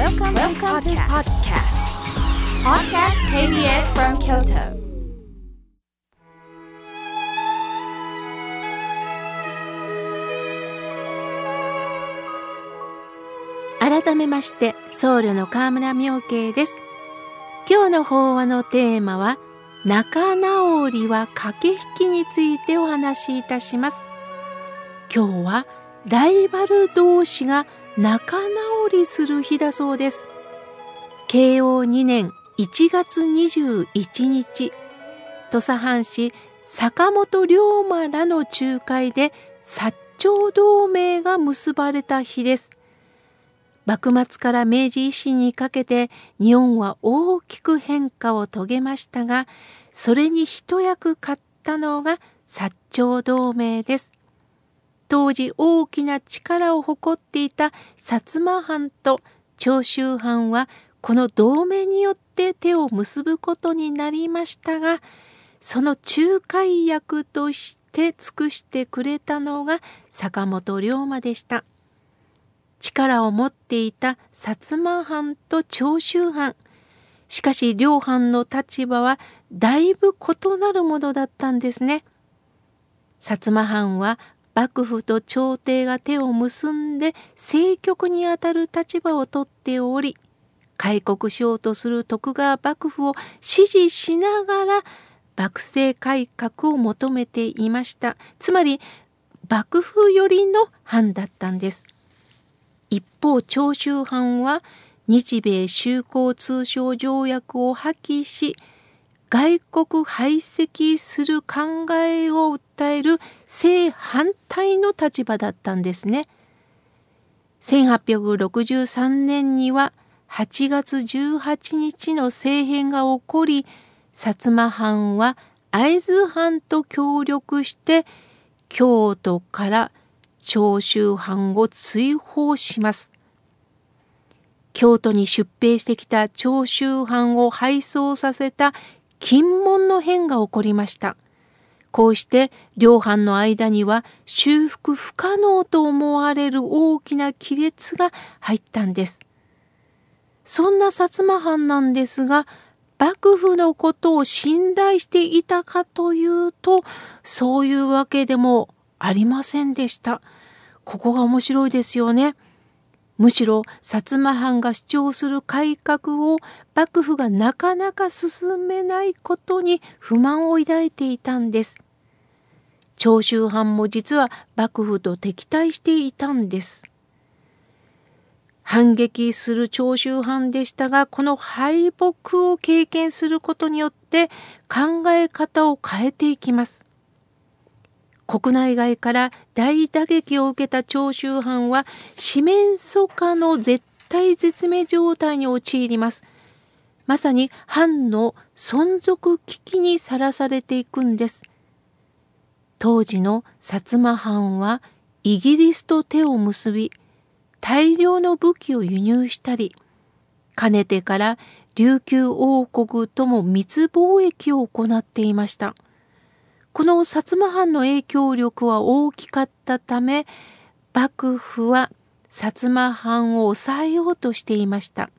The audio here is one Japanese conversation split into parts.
Welcome, Welcome to podcast. Podcast KBS from Kyoto. 改めまして僧侶の河村明慶です今日の法話のテーマは仲直りは駆け引きについてお話しいたします今日はライバル同士が仲直りする日だそうです。慶応2年1月21日土佐藩士坂本龍馬らの仲介で薩長同盟が結ばれた日です。幕末から明治維新にかけて日本は大きく変化を遂げましたがそれに一役買ったのが薩長同盟です。当時大きな力を誇っていた薩摩藩と長州藩はこの同盟によって手を結ぶことになりましたがその仲介役として尽くしてくれたのが坂本龍馬でした。力を持っていた薩摩藩と長州藩しかし両藩の立場はだいぶ異なるものだったんですね。薩摩藩は幕府と朝廷が手を結んで政局にあたる立場をとっており開国しようとする徳川幕府を支持しながら幕政改革を求めていましたつまり幕府寄りの藩だったんです。一方長州藩は日米修好通商条約を破棄し外国排斥する考えを訴える正反対の立場だったんですね。1863年には8月18日の政変が起こり薩摩藩は会津藩と協力して京都から長州藩を追放します。京都に出兵してきた長州藩を敗走させた金門の変が起こりました。こうして両藩の間には修復不可能と思われる大きな亀裂が入ったんです。そんな薩摩藩なんですが幕府のことを信頼していたかというとそういうわけでもありませんでした。ここが面白いですよね。むしろ薩摩藩が主張する改革を幕府がなかなか進めないことに不満を抱いていたんです。長州藩も実は幕府と敵対していたんです。反撃する長州藩でしたがこの敗北を経験することによって考え方を変えていきます。国内外から大打撃を受けた長州藩は四面楚歌の絶対絶命状態に陥ります。まさに藩の存続危機にさらされていくんです。当時の薩摩藩はイギリスと手を結び大量の武器を輸入したりかねてから琉球王国とも密貿易を行っていました。この薩摩藩の影響力は大きかったため幕府は薩摩藩を抑えようとしていました。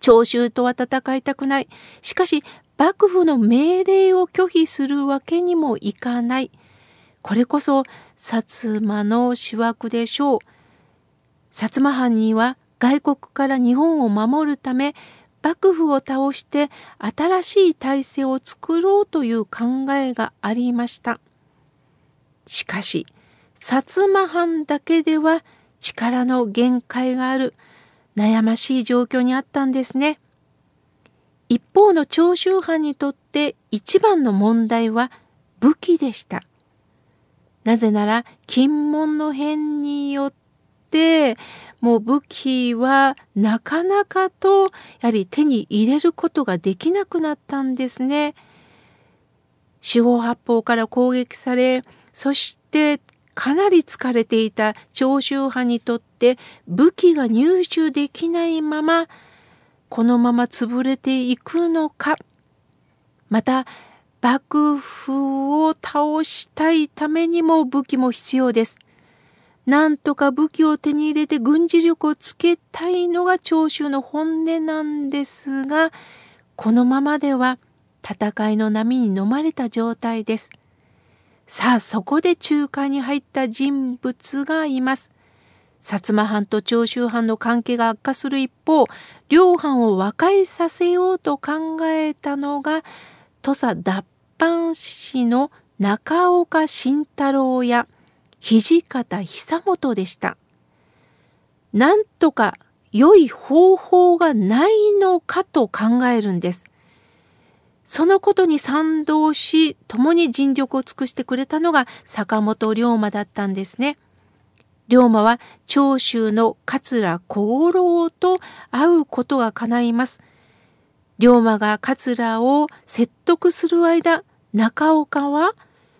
長州とは戦いたくない。しかし幕府の命令を拒否するわけにもいかない。これこそ薩摩の主枠でしょう。薩摩藩には外国から日本を守るため幕府を倒して新しい体制を作ろうという考えがありました。しかし薩摩藩だけでは力の限界がある悩ましい状況にあったんですね。一方の長州藩にとって一番の問題は武器でした。なぜなら金門の変によってもう武器はなかなかとやはり手に入れることができなくなったんですね。四方八方から攻撃されそしてかなり疲れていた長州派にとって武器が入手できないままこのまま潰れていくのかまた幕府を倒したいためにも武器も必要です。なんとか武器を手に入れて軍事力をつけたいのが長州の本音なんですが、このままでは戦いの波に飲まれた状態です。さあ、そこで仲介に入った人物がいます。薩摩藩と長州藩の関係が悪化する一方、両藩を和解させようと考えたのが、土佐脱藩士の中岡慎太郎や土方久本でした。なんとか良い方法がないのかと考えるんです。そのことに賛同し、共に尽力を尽くしてくれたのが坂本龍馬だったんですね。龍馬は長州の桂小五郎と会うことが叶います。龍馬が桂を説得する間、中岡は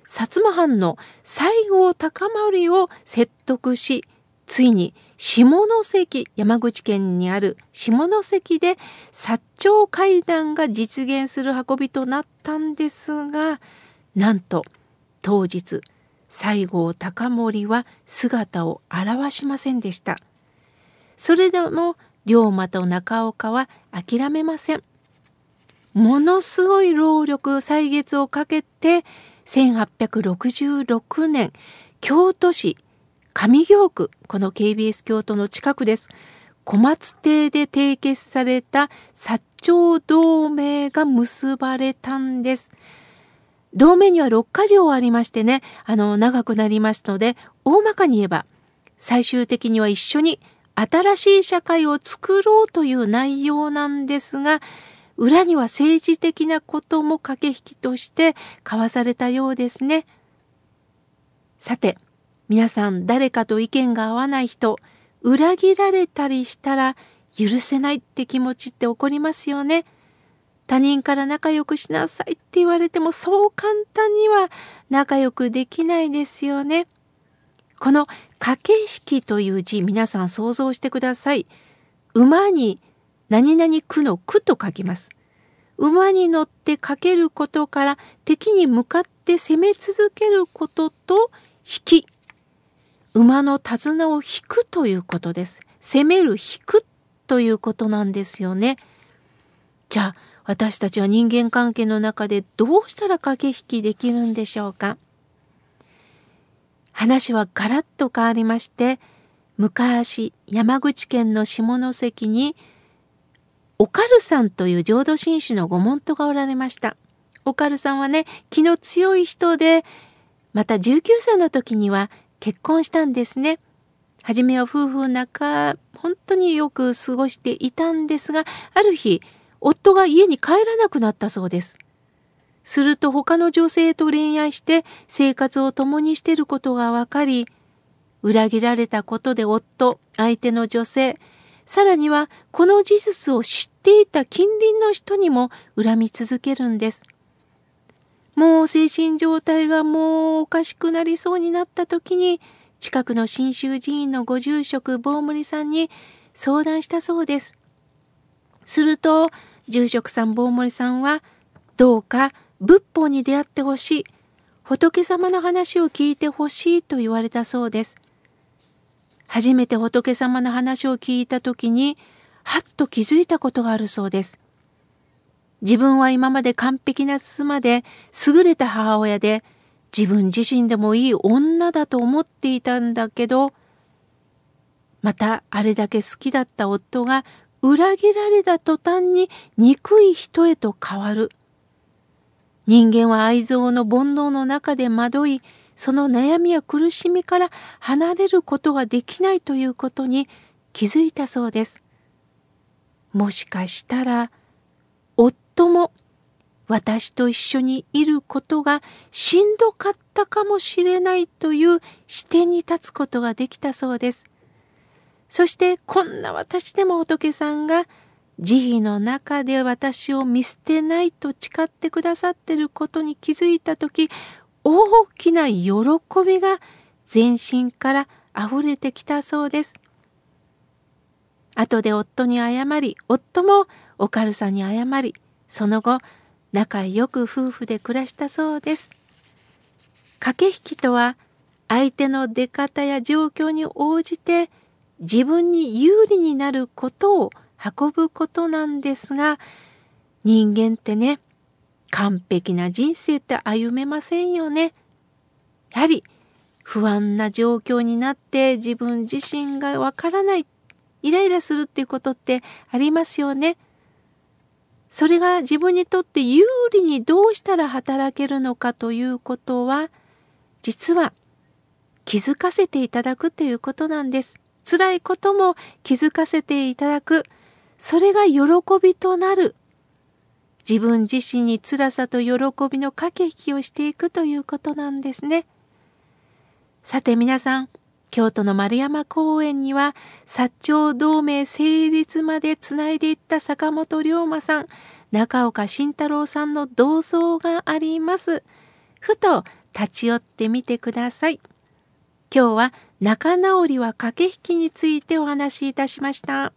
薩摩藩の西郷隆盛を説得し、ついに下関、山口県にある下関で薩長会談が実現する運びとなったんですが、なんと当日、西郷隆盛は姿を現しませんでした。それでも龍馬と中岡は諦めません。ものすごい労力歳月をかけて1866年京都市上京区この KBS 京都の近くです小松邸で締結された薩長同盟が結ばれたんです。同盟には6か条ありましてね、あの、長くなりますので、大まかに言えば、最終的には一緒に新しい社会を作ろうという内容なんですが、裏には政治的なことも駆け引きとして交わされたようですね。さて、皆さん誰かと意見が合わない人、裏切られたりしたら許せないって気持ちって起こりますよね。他人から仲良くしなさいって言われてもそう簡単には仲良くできないですよね。この駆け引きという字皆さん想像してください。馬に何々区の区と書きます。馬に乗ってかけることから敵に向かって攻め続けることと引き。馬の手綱を引くということです。攻める引くということなんですよね。じゃあ私たちは人間関係の中でどうしたら駆け引きできるんでしょうか話はガラッと変わりまして昔山口県の下関におかるさんという浄土真宗のご門徒がおられました。おかるさんはね、気の強い人で、また19歳の時には結婚したんですね。はじめは夫婦仲、本当によく過ごしていたんですが、ある日、夫が家に帰らなくなったそうです。すると他の女性と恋愛して生活を共にしていることが分かり、裏切られたことで夫、相手の女性、さらにはこの事実を知っていた近隣の人にも恨み続けるんです。もう精神状態がもうおかしくなりそうになった時に近くの信州寺院のご住職坊森さんに相談したそうです。すると住職さん坊森さんはどうか仏法に出会ってほしい仏様の話を聞いてほしいと言われたそうです。初めて仏様の話を聞いた時にはっと気づいたことがあるそうです。自分は今まで完璧な妻で優れた母親で自分自身でもいい女だと思っていたんだけどまたあれだけ好きだった夫が裏切られた途端に憎い人へと変わる。人間は愛憎の煩悩の中で惑いその悩みや苦しみから離れることができないということに気づいたそうです。もしかしたら夫も私と一緒にいることがしんどかったかもしれないという視点に立つことができたそうです。そしてこんな私でも仏さんが慈悲の中で私を見捨てないと誓ってくださってることに気づいた時大きな喜びが全身から溢れてきたそうです。後で夫に謝り夫もおかるさんに謝りその後仲良く夫婦で暮らしたそうです。駆け引きとは相手の出方や状況に応じて自分に有利になることを運ぶことなんですが人間ってね完璧な人生って歩めませんよね。やはり不安な状況になって自分自身がわからないイライラするっていうことってありますよね。それが自分にとって有利にどうしたら働けるのかということは実は気づかせていただくということなんです。辛いことも気づかせていただく。それが喜びとなる。自分自身に辛さと喜びの駆け引きをしていくということなんですね。さて皆さん、京都の丸山公園には薩長同盟成立までつないでいった坂本龍馬さん、中岡慎太郎さんの銅像があります。ふと立ち寄ってみてください。今日は仲直りは駆け引きについてお話しいたしました。